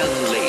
young lady.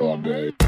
All.